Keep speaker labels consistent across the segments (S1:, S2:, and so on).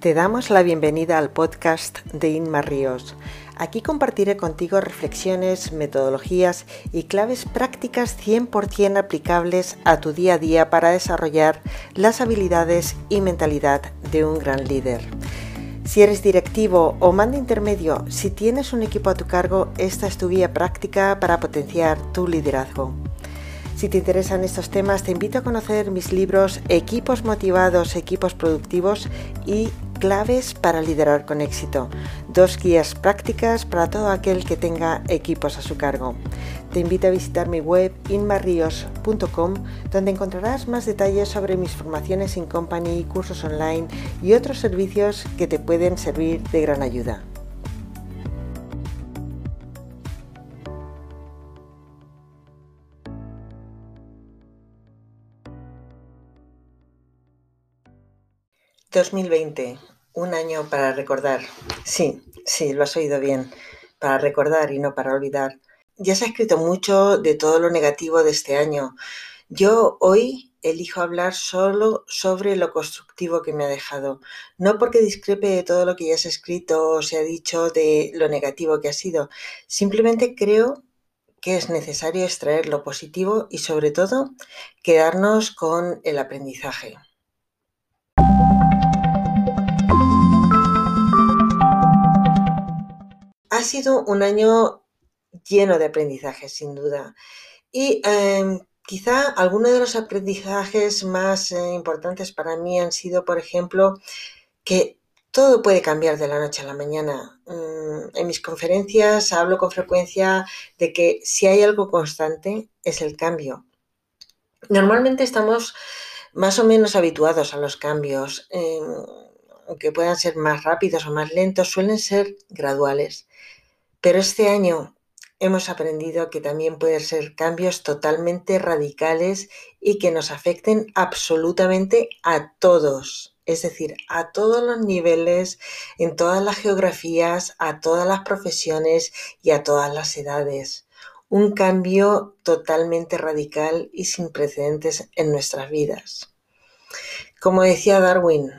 S1: Te damos la bienvenida al podcast de Inma Ríos. Aquí compartiré contigo reflexiones, metodologías y claves prácticas 100% aplicables a tu día a día para desarrollar las habilidades y mentalidad de un gran líder. Si eres directivo o mando intermedio, si tienes un equipo a tu cargo, esta es tu guía práctica para potenciar tu liderazgo. Si te interesan estos temas, te invito a conocer mis libros Equipos motivados, equipos productivos y Claves para liderar con éxito. Dos guías prácticas para todo aquel que tenga equipos a su cargo. Te invito a visitar mi web inmarrios.com donde encontrarás más detalles sobre mis formaciones in company, cursos online y otros servicios que te pueden servir de gran ayuda. 2020, un año para recordar. Sí, sí, lo has oído bien, para recordar y no para olvidar. Ya se ha escrito mucho de todo lo negativo de este año. Yo hoy elijo hablar solo sobre lo constructivo que me ha dejado, no porque discrepe de todo lo que ya se ha escrito o se ha dicho de lo negativo que ha sido, simplemente creo que es necesario extraer lo positivo y sobre todo quedarnos con el aprendizaje. Ha sido un año lleno de aprendizajes, sin duda. Y em, quizá algunos de los aprendizajes más eh, importantes para mí han sido, por ejemplo, que todo puede cambiar de la noche a la mañana. Mm, en mis conferencias hablo con frecuencia de que si hay algo constante es el cambio. Normalmente estamos más o menos habituados a los cambios, em, aunque puedan ser más rápidos o más lentos, suelen ser graduales. Pero este año hemos aprendido que también pueden ser cambios totalmente radicales y que nos afecten absolutamente a todos, es decir, a todos los niveles, en todas las geografías, a todas las profesiones y a todas las edades. Un cambio totalmente radical y sin precedentes en nuestras vidas. Como decía Darwin,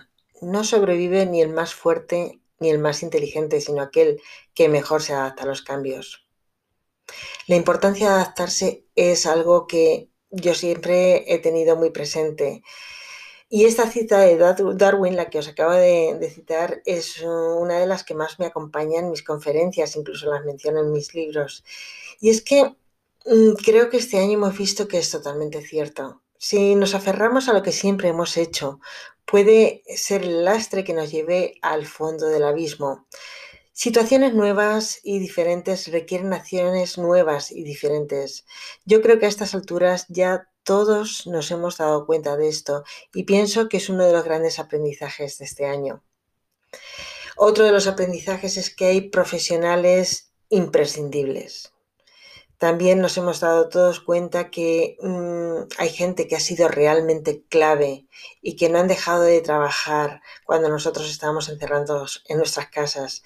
S1: no sobrevive ni el más fuerte ni el más inteligente, sino aquel que mejor se adapta a los cambios. La importancia de adaptarse es algo que yo siempre he tenido muy presente. Y esta cita de Darwin, la que os acabo de, citar, es una de las que más me acompaña en mis conferencias, incluso las menciono en mis libros. Y es que mm, creo que este año hemos visto que es totalmente cierto. Si nos aferramos a lo que siempre hemos hecho, puede ser el lastre que nos lleve al fondo del abismo. Situaciones nuevas y diferentes requieren acciones nuevas y diferentes. Yo creo que a estas alturas ya todos nos hemos dado cuenta de esto y pienso que es uno de los grandes aprendizajes de este año. Otro de los aprendizajes es que hay profesionales imprescindibles. También nos hemos dado todos cuenta que mm, hay gente que ha sido realmente clave y que no han dejado de trabajar cuando nosotros estábamos encerrados en nuestras casas.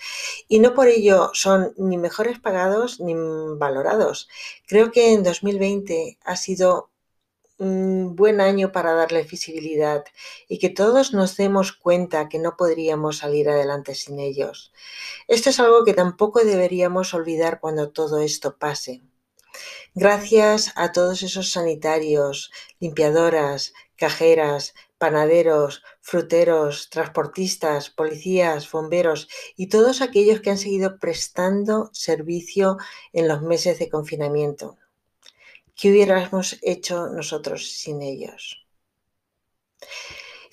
S1: Y no por ello son ni mejores pagados ni valorados. Creo que en 2020 ha sido un buen año para darle visibilidad y que todos nos demos cuenta que no podríamos salir adelante sin ellos. Esto es algo que tampoco deberíamos olvidar cuando todo esto pase. Gracias a todos esos sanitarios, limpiadoras, cajeras, panaderos, fruteros, transportistas, policías, bomberos y todos aquellos que han seguido prestando servicio en los meses de confinamiento. ¿Qué hubiéramos hecho nosotros sin ellos?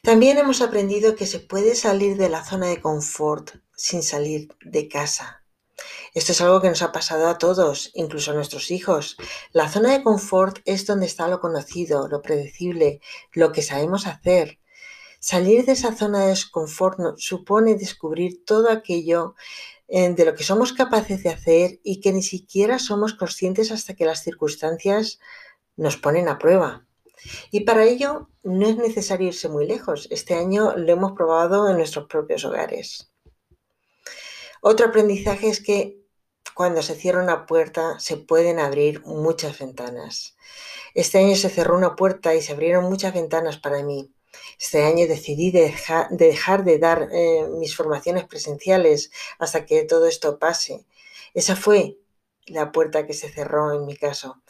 S1: También hemos aprendido que se puede salir de la zona de confort sin salir de casa. Esto es algo que nos ha pasado a todos, incluso a nuestros hijos. La zona de confort es donde está lo conocido, lo predecible, lo que sabemos hacer. Salir de esa zona de confort supone descubrir todo aquello eh, de lo que somos capaces de hacer y que ni siquiera somos conscientes hasta que las circunstancias nos ponen a prueba. Y para ello no es necesario irse muy lejos. Este año lo hemos probado en nuestros propios hogares. Otro aprendizaje es que cuando se cierra una puerta se pueden abrir muchas ventanas. Este año se cerró una puerta y se abrieron muchas ventanas para mí. Este año decidí dejar, de, dejar de dar eh, mis formaciones presenciales hasta que todo esto pase. Esa fue la puerta que se cerró en mi caso.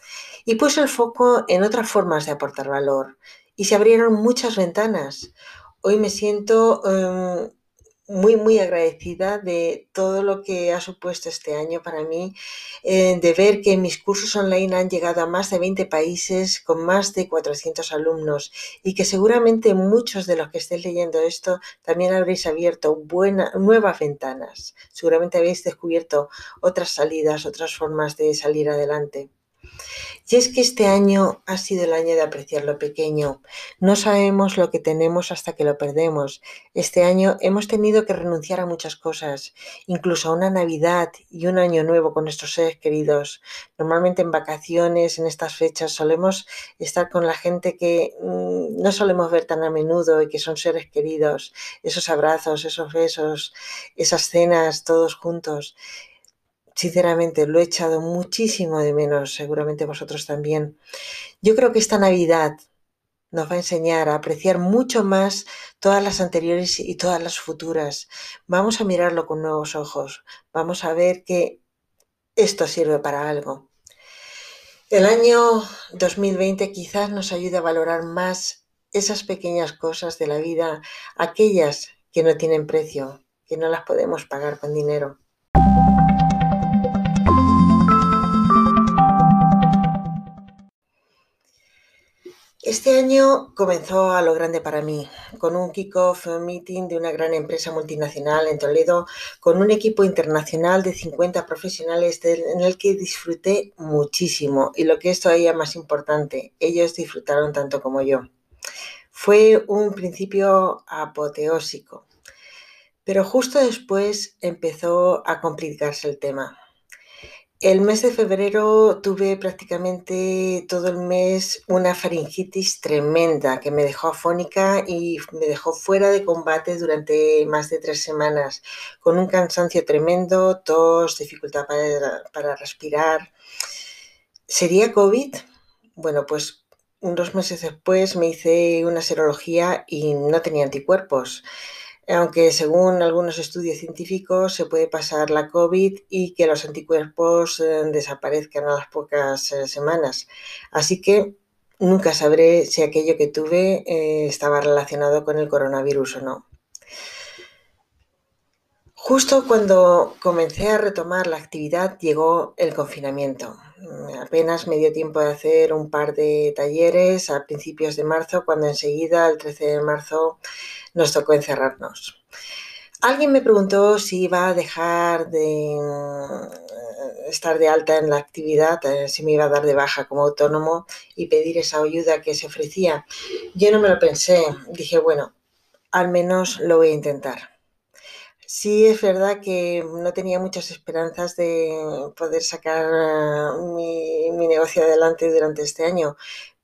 S1: Y puse el foco en otras formas de aportar valor y se abrieron muchas ventanas. Hoy me siento eh, muy, muy agradecida de todo lo que ha supuesto este año para mí, eh, de ver que mis cursos online han llegado a más de 20 países con más de 400 alumnos y que seguramente muchos de los que estéis leyendo esto también habréis abierto buenas nuevas ventanas. Seguramente habéis descubierto otras salidas, otras formas de salir adelante. Y es que este año ha sido el año de apreciar lo pequeño. No sabemos lo que tenemos hasta que lo perdemos. Este año hemos tenido que renunciar a muchas cosas, incluso a una Navidad y un año nuevo con nuestros seres queridos. Normalmente en vacaciones, en estas fechas, solemos estar con la gente que mmm, no solemos ver tan a menudo y que son seres queridos. Esos abrazos, esos besos, esas cenas todos juntos sinceramente lo he echado muchísimo de menos, seguramente vosotros también. Yo creo que esta Navidad nos va a enseñar a apreciar mucho más todas las anteriores y todas las futuras. Vamos a mirarlo con nuevos ojos, vamos a ver que esto sirve para algo. El año 2020 quizás nos ayude a valorar más esas pequeñas cosas de la vida, aquellas que no tienen precio, que no las podemos pagar con dinero. Este año comenzó a lo grande para mí, con un kick-off meeting de una gran empresa multinacional en Toledo, con un equipo internacional de 50 profesionales en el que disfruté muchísimo y lo que es todavía más importante, ellos disfrutaron tanto como yo. Fue un principio apoteósico, pero justo después empezó a complicarse el tema. El mes de febrero tuve prácticamente todo el mes una faringitis tremenda que me dejó afónica y me dejó fuera de combate durante más de tres semanas, con un cansancio tremendo, tos, dificultad para, para respirar. ¿Sería COVID? Bueno, pues unos meses después me hice una serología y no tenía anticuerpos aunque según algunos estudios científicos se puede pasar la COVID y que los anticuerpos eh, desaparezcan a las pocas eh, semanas. Así que nunca sabré si aquello que tuve eh, estaba relacionado con el coronavirus o no. Justo cuando comencé a retomar la actividad llegó el confinamiento. Apenas me dio tiempo de hacer un par de talleres a principios de marzo, cuando enseguida, el 13 de marzo, nos tocó encerrarnos. Alguien me preguntó si iba a dejar de mm, estar de alta en la actividad, eh, si me iba a dar de baja como autónomo y pedir esa ayuda que se ofrecía. Yo no me lo pensé, dije, bueno, al menos lo voy a intentar. Sí, es verdad que no tenía muchas esperanzas de poder sacar eh, mi, negocio adelante durante este año,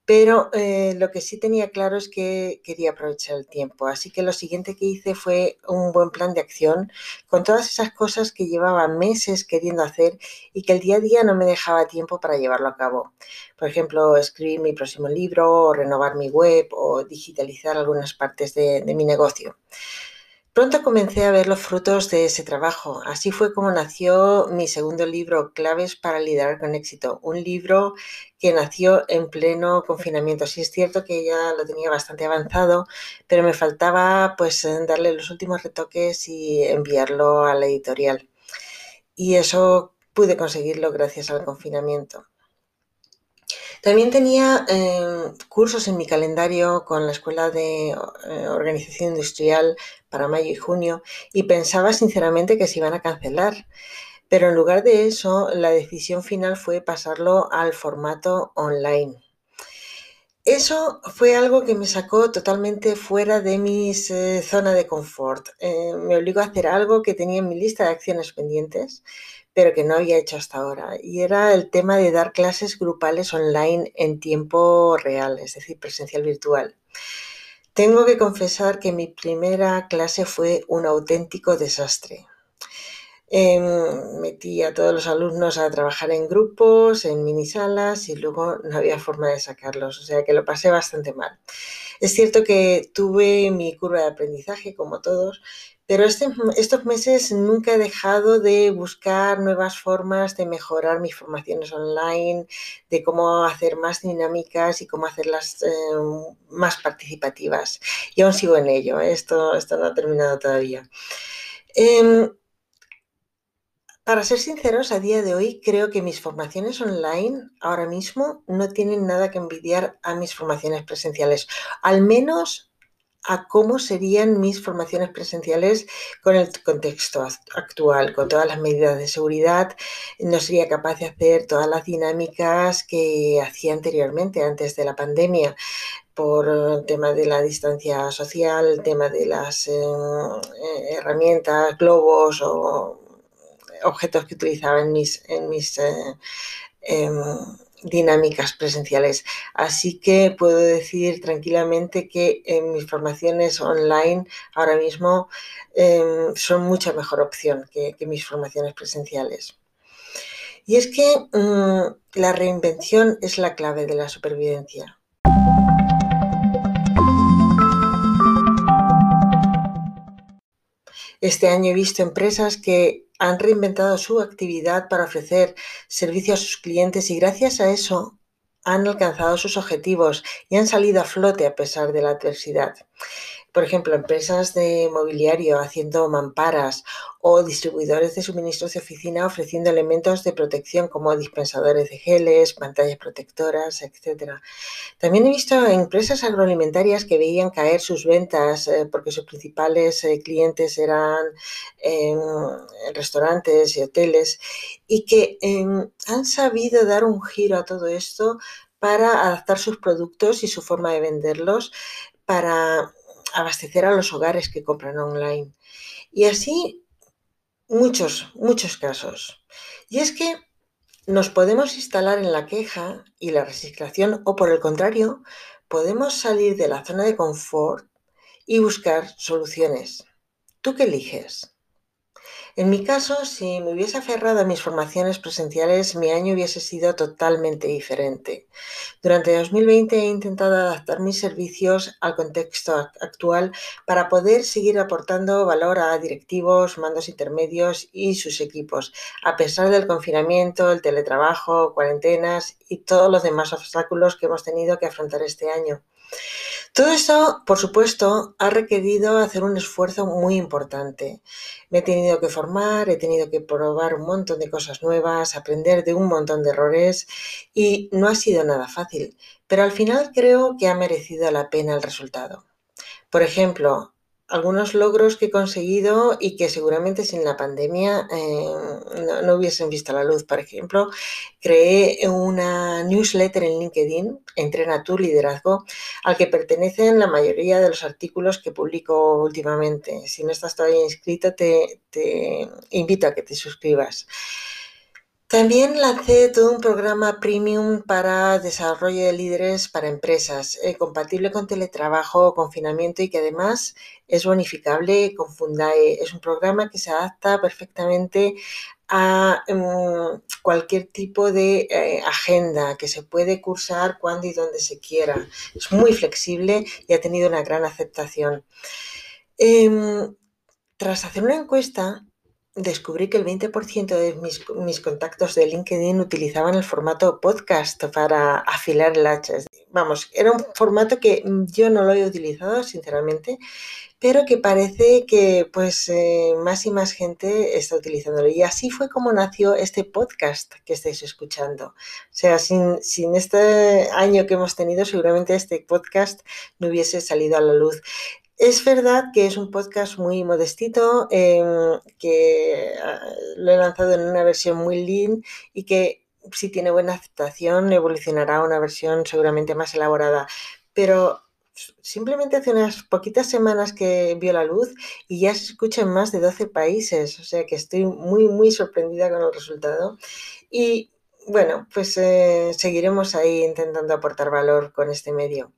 S1: pero eh, lo que sí tenía claro es que quería aprovechar el tiempo. Así que lo siguiente que hice fue un buen plan de acción con todas esas cosas que llevaba meses queriendo hacer y que el día a día no me dejaba tiempo para llevarlo a cabo. Por ejemplo, escribir mi próximo libro, o renovar mi web o digitalizar algunas partes de mi negocio. Pronto comencé a ver los frutos de ese trabajo. Así fue como nació mi segundo libro, Claves para liderar con éxito. Un libro que nació en pleno confinamiento. Sí es cierto que ya lo tenía bastante avanzado, pero me faltaba pues darle los últimos retoques y enviarlo a la editorial. Y eso pude conseguirlo gracias al confinamiento. También tenía eh, cursos en mi calendario con la Escuela de eh, Organización Industrial para mayo y junio y pensaba sinceramente que se iban a cancelar. Pero en lugar de eso, la decisión final fue pasarlo al formato online. Eso fue algo que me sacó totalmente fuera de mi eh, zona de confort. Eh, me obligó a hacer algo que tenía en mi lista de acciones pendientes pero que no había hecho hasta ahora. Y era el tema de dar clases grupales online en tiempo real, es decir, presencial virtual. Tengo que confesar que mi primera clase fue un auténtico desastre. Em, metí a todos los alumnos a trabajar en grupos, en mini salas y luego no había forma de sacarlos, o sea que lo pasé bastante mal. Es cierto que tuve mi curva de aprendizaje como todos, pero este, estos meses nunca he dejado de buscar nuevas formas de mejorar mis formaciones online, de cómo hacer más dinámicas y cómo hacerlas eh, más participativas. Y aún sigo en ello, ¿eh? esto, no ha terminado todavía. Em, para ser sinceros, a día de hoy creo que mis formaciones online ahora mismo no tienen nada que envidiar a mis formaciones presenciales, al menos a cómo serían mis formaciones presenciales con el contexto actual, con todas las medidas de seguridad. No sería capaz de hacer todas las dinámicas que hacía anteriormente, antes de la pandemia por el tema de la distancia social, el tema de las eh, eh, herramientas, globos o objetos que utilizaba en mis, en mis eh, em, dinámicas presenciales. Así que puedo decir tranquilamente que mis formaciones online ahora mismo em, son mucha mejor opción que, mis formaciones presenciales. Y es que mm, la reinvención es la clave de la supervivencia. Este año he visto empresas que han reinventado su actividad para ofrecer servicio a sus clientes y gracias a eso han alcanzado sus objetivos y han salido a flote a pesar de la adversidad por ejemplo, empresas de mobiliario haciendo mamparas o distribuidores de suministros de oficina ofreciendo elementos de protección como dispensadores de geles, pantallas protectoras, etc. También he visto empresas agroalimentarias que veían caer sus ventas eh, porque sus principales eh, clientes eran em, restaurantes y hoteles y que em, han sabido dar un giro a todo esto para adaptar sus productos y su forma de venderlos para abastecer a los hogares que compran online. Y así muchos, muchos casos. Y es que nos podemos instalar en la queja y la reciclación o por el contrario, podemos salir de la zona de confort y buscar soluciones. ¿Tú qué eliges? En mi caso, si me hubiese aferrado a mis formaciones presenciales, mi año hubiese sido totalmente diferente. Durante 2020 he intentado adaptar mis servicios al contexto actual para poder seguir aportando valor a directivos, mandos intermedios y sus equipos, a pesar del confinamiento, el teletrabajo, cuarentenas y todos los demás obstáculos que hemos tenido que afrontar este año. Todo esto, por supuesto, ha requerido hacer un esfuerzo muy importante. Me he tenido que formar, he tenido que probar un montón de cosas nuevas, aprender de un montón de errores y no ha sido nada fácil, pero al final creo que ha merecido la pena el resultado. Por ejemplo, algunos logros que he conseguido y que seguramente sin la pandemia eh, no, hubiesen visto la luz. Por ejemplo, creé una newsletter en LinkedIn, Entrena tu liderazgo, al que pertenecen la mayoría de los artículos que publico últimamente. Si no estás todavía inscrito, te, te invito a que te suscribas. También lancé todo un programa premium para desarrollo de líderes para empresas, eh, compatible con teletrabajo, confinamiento y que además es bonificable con Fundae. Es un programa que se adapta perfectamente a mm, cualquier tipo de eh, agenda que se puede cursar cuando y donde se quiera. Es muy flexible y ha tenido una gran aceptación. Em, tras hacer una encuesta, descubrí que el 20% de mis, contactos de LinkedIn utilizaban el formato podcast para afilar el hacha. Vamos, era un formato que yo no lo he utilizado, sinceramente, pero que parece que pues eh, más y más gente está utilizándolo. Y así fue como nació este podcast que estáis escuchando. O sea, sin, sin este año que hemos tenido, seguramente este podcast no hubiese salido a la luz. Es verdad que es un podcast muy modestito, em, que ah, lo he lanzado en una versión muy lean y que si tiene buena aceptación evolucionará a una versión seguramente más elaborada. Pero simplemente hace unas poquitas semanas que vio la luz y ya se escucha en más de 12 países, o sea que estoy muy, muy sorprendida con el resultado. Y bueno, pues eh, seguiremos ahí intentando aportar valor con este medio.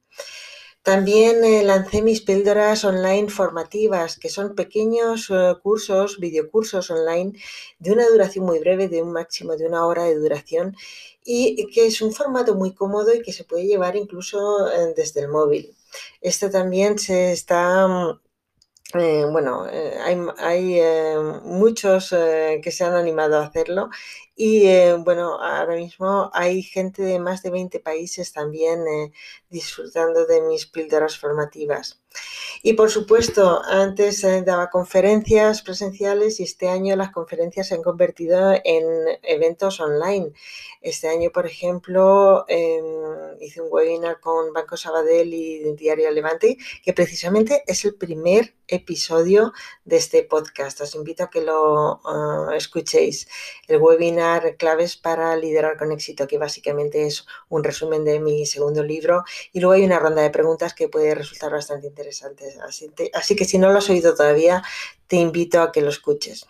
S1: También eh, lancé mis píldoras online formativas, que son pequeños eh, cursos, videocursos online de una duración muy breve, de un máximo de una hora de duración, y que es un formato muy cómodo y que se puede llevar incluso eh, desde el móvil. Esto también se está mm, eh, bueno, eh, hay, eh, muchos que se han animado a hacerlo y bueno, ahora mismo hay gente de más de 20 países también disfrutando de mis píldoras formativas. Y por supuesto, antes daba conferencias presenciales y este año las conferencias se han convertido en eventos online. Este año, por ejemplo, em, hice un webinar con Banco Sabadell y Diario Levante, que precisamente es el primer episodio de este podcast. Os invito a que lo ah, escuchéis. El webinar Claves para liderar con éxito, que básicamente es un resumen de mi segundo libro. Y luego hay una ronda de preguntas que puede resultar bastante interesante. Así, así que si no lo has oído todavía, te invito a que lo escuches.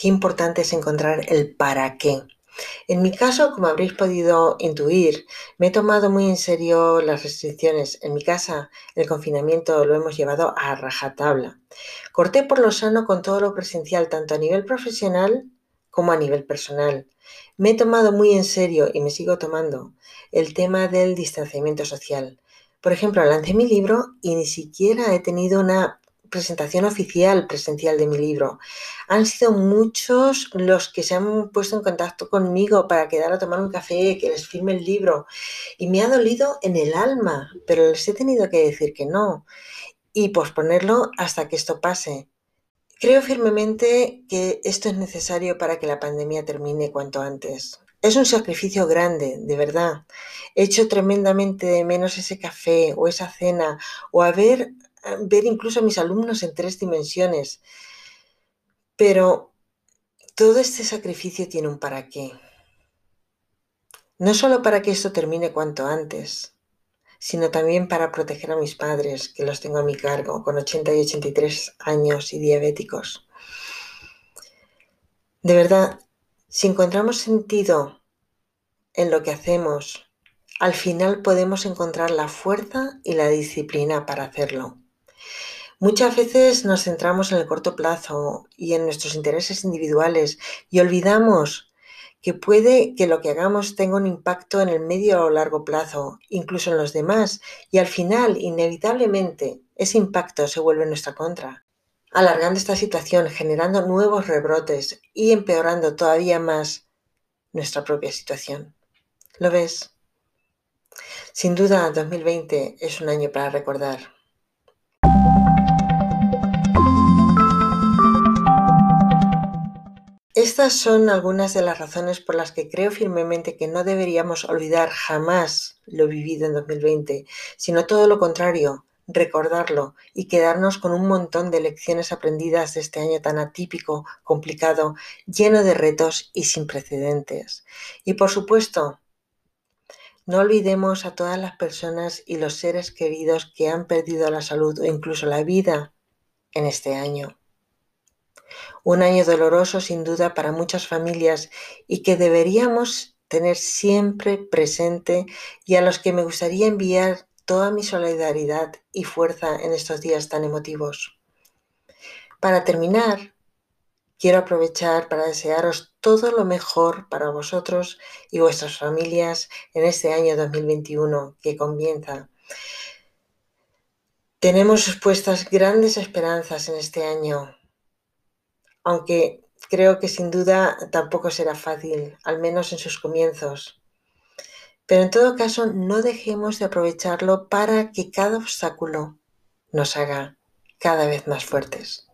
S1: qué importante es encontrar el para qué. En mi caso, como habréis podido intuir, me he tomado muy en serio las restricciones. En mi casa, el confinamiento lo hemos llevado a rajatabla. Corté por lo sano con todo lo presencial, tanto a nivel profesional como a nivel personal. Me he tomado muy en serio y me sigo tomando el tema del distanciamiento social. Por ejemplo, lancé mi libro y ni siquiera he tenido una presentación oficial presencial de mi libro. Han sido muchos los que se han puesto en contacto conmigo para quedar a tomar un café, que les firme el libro. Y me ha dolido en el alma, pero les he tenido que decir que no y posponerlo hasta que esto pase. Creo firmemente que esto es necesario para que la pandemia termine cuanto antes. Es un sacrificio grande, de verdad. He hecho tremendamente de menos ese café o esa cena o haber ver incluso a mis alumnos en tres dimensiones. Pero todo este sacrificio tiene un para qué. No solo para que esto termine cuanto antes, sino también para proteger a mis padres, que los tengo a mi cargo, con 80 y 83 años y diabéticos. De verdad, si encontramos sentido en lo que hacemos, al final podemos encontrar la fuerza y la disciplina para hacerlo. Muchas veces nos centramos en el corto plazo y en nuestros intereses individuales y olvidamos que puede que lo que hagamos tenga un impacto en el medio o largo plazo, incluso en los demás, y al final, inevitablemente, ese impacto se vuelve en nuestra contra, alargando esta situación, generando nuevos rebrotes y empeorando todavía más nuestra propia situación. ¿Lo ves? Sin duda, 2020 es un año para recordar. Estas son algunas de las razones por las que creo firmemente que no deberíamos olvidar jamás lo vivido en 2020, sino todo lo contrario, recordarlo y quedarnos con un montón de lecciones aprendidas de este año tan atípico, complicado, lleno de retos y sin precedentes. Y por supuesto, no olvidemos a todas las personas y los seres queridos que han perdido la salud o incluso la vida en este año. Un año doloroso sin duda para muchas familias y que deberíamos tener siempre presente y a los que me gustaría enviar toda mi solidaridad y fuerza en estos días tan emotivos. Para terminar, quiero aprovechar para desearos todo lo mejor para vosotros y vuestras familias en este año 2021 que comienza. Tenemos expuestas grandes esperanzas en este año aunque creo que sin duda tampoco será fácil, al menos en sus comienzos. Pero en todo caso, no dejemos de aprovecharlo para que cada obstáculo nos haga cada vez más fuertes.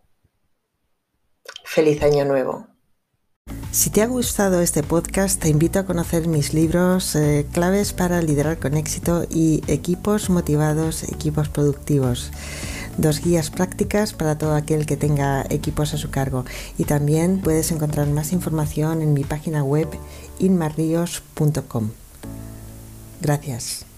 S1: Feliz año nuevo. Si te ha gustado este podcast, te invito a conocer mis libros eh, Claves para liderar con éxito y Equipos motivados, equipos productivos dos guías prácticas para todo aquel que tenga equipos a su cargo. Y también puedes encontrar más información en mi página web inmarrios.com. Gracias.